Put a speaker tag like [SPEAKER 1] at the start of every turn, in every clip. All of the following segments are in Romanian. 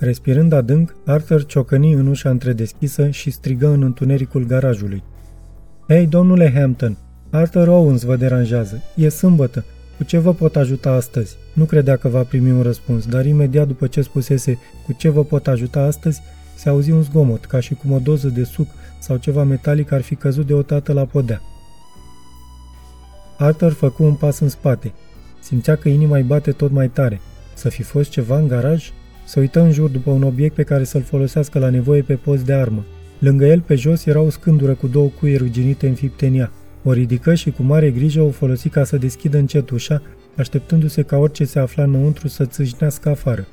[SPEAKER 1] Respirând adânc, Arthur ciocăni în ușa întredeschisă și strigă în întunericul garajului. Hei, domnule Hampton, Arthur Owens vă deranjează. E sâmbătă. Cu ce vă pot ajuta astăzi? Nu credea că va primi un răspuns, dar imediat după ce spusese cu ce vă pot ajuta astăzi, se auzi un zgomot, ca și cum o doză de suc sau ceva metalic ar fi căzut deodată la podea. Arthur făcu un pas în spate. Simțea că inima îi bate tot mai tare. Să fi fost ceva în garaj? Se uită în jur după un obiect pe care să-l folosească la nevoie pe post de armă. Lângă el, pe jos, era o scândură cu două cuie ruginite în ea. O ridică și cu mare grijă o folosi ca să deschidă încet ușa, așteptându-se ca orice se afla înăuntru să țâșnească afară.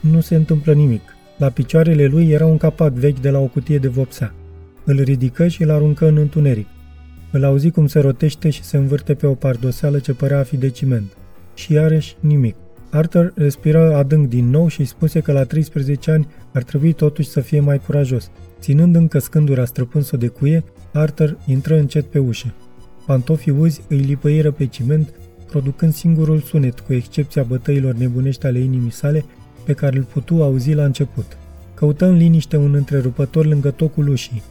[SPEAKER 1] Nu se întâmplă nimic. La picioarele lui era un capac vechi de la o cutie de vopsea. Îl ridică și îl aruncă în întuneric. Îl auzi cum se rotește și se învârte pe o pardoseală ce părea a fi de ciment. Și iarăși nimic. Arthur respiră adânc din nou și spuse că la 13 ani ar trebui totuși să fie mai curajos. Ținând încă scândura străpunsă de cuie, Arthur intră încet pe ușă. Pantofii uzi îi lipăiră pe ciment, producând singurul sunet, cu excepția bătăilor nebunești ale inimii sale, pe care îl putu auzi la început. Căută în liniște un întrerupător lângă tocul ușii.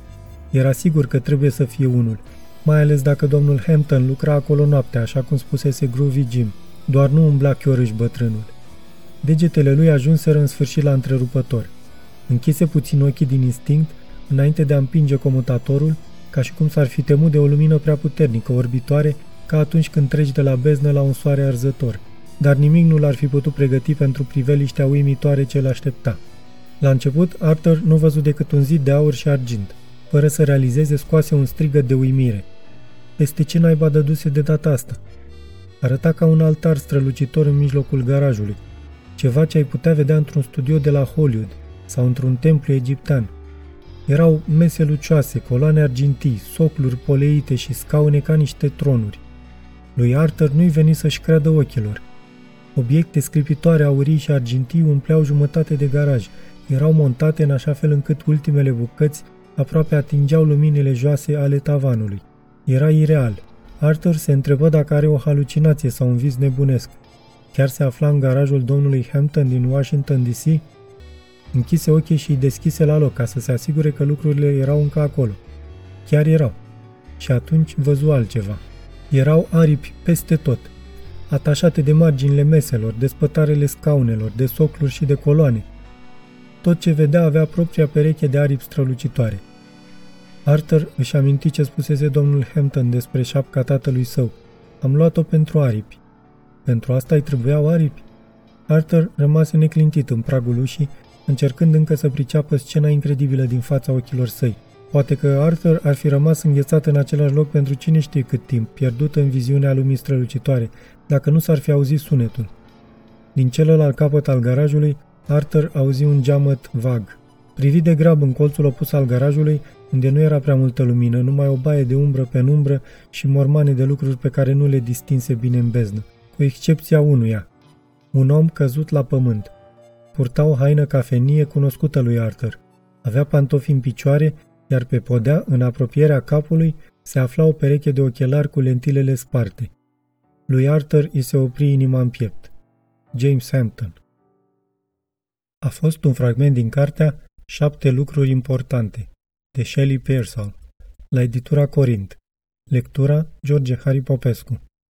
[SPEAKER 1] Era sigur că trebuie să fie unul, mai ales dacă domnul Hampton lucra acolo noaptea, așa cum spusese Groovy Jim. Doar nu umbla chiorâși bătrânul. Degetele lui ajunseră în sfârșit la întrerupător. Închise puțin ochii din instinct, înainte de a împinge comutatorul, ca și cum s-ar fi temut de o lumină prea puternică, orbitoare, ca atunci când treci de la beznă la un soare arzător. Dar nimic nu l-ar fi putut pregăti pentru priveliștea uimitoare ce l-aștepta. La început, Arthur nu văzut decât un zid de aur și argint. Fără să realizeze, scoase un strigă de uimire. Peste ce naiba dăduse de data asta? Arăta ca un altar strălucitor în mijlocul garajului, ceva ce ai putea vedea într-un studio de la Hollywood sau într-un templu egiptean. Erau mese lucioase, coloane argintii, socluri poleite și scaune ca niște tronuri. Lui Arthur nu-i veni să-și creadă ochilor. Obiecte scripitoare aurii și argintii umpleau jumătate de garaj, erau montate în așa fel încât ultimele bucăți aproape atingeau luminile joase ale tavanului. Era ireal. Arthur se întrebă dacă are o halucinație sau un vis nebunesc. Chiar se afla în garajul domnului Hampton din Washington DC? Închise ochii și îi deschise la loc ca să se asigure că lucrurile erau încă acolo. Chiar erau. Și atunci văzu altceva. Erau aripi peste tot, atașate de marginile meselor, de spătarele scaunelor, de socluri și de coloane. Tot ce vedea avea propria pereche de aripi strălucitoare. Arthur își aminti ce spusese domnul Hampton despre șapca tatălui său. Am luat-o pentru aripi. Pentru asta îi trebuiau aripi? Arthur rămase neclintit în pragul ușii, încercând încă să priceapă scena incredibilă din fața ochilor săi. Poate că Arthur ar fi rămas înghețat în același loc pentru cine știe cât timp, pierdut în viziunea lumii strălucitoare, dacă nu s-ar fi auzit sunetul. Din celălalt capăt al garajului, Arthur auzi un geamăt vag. Privi de grab în colțul opus al garajului, unde nu era prea multă lumină, numai o baie de umbră pe umbră și mormane de lucruri pe care nu le distinse bine în beznă, cu excepția unuia. Un om căzut la pământ. Purta o haină cafenie cunoscută lui Arthur. Avea pantofi în picioare, iar pe podea, în apropierea capului, se afla o pereche de ochelari cu lentilele sparte. Lui Arthur îi se opri inima în piept. James Hampton A fost un fragment din cartea Șapte lucruri importante de Shelley Pearsall la editura Corint. Lectura George Harry Popescu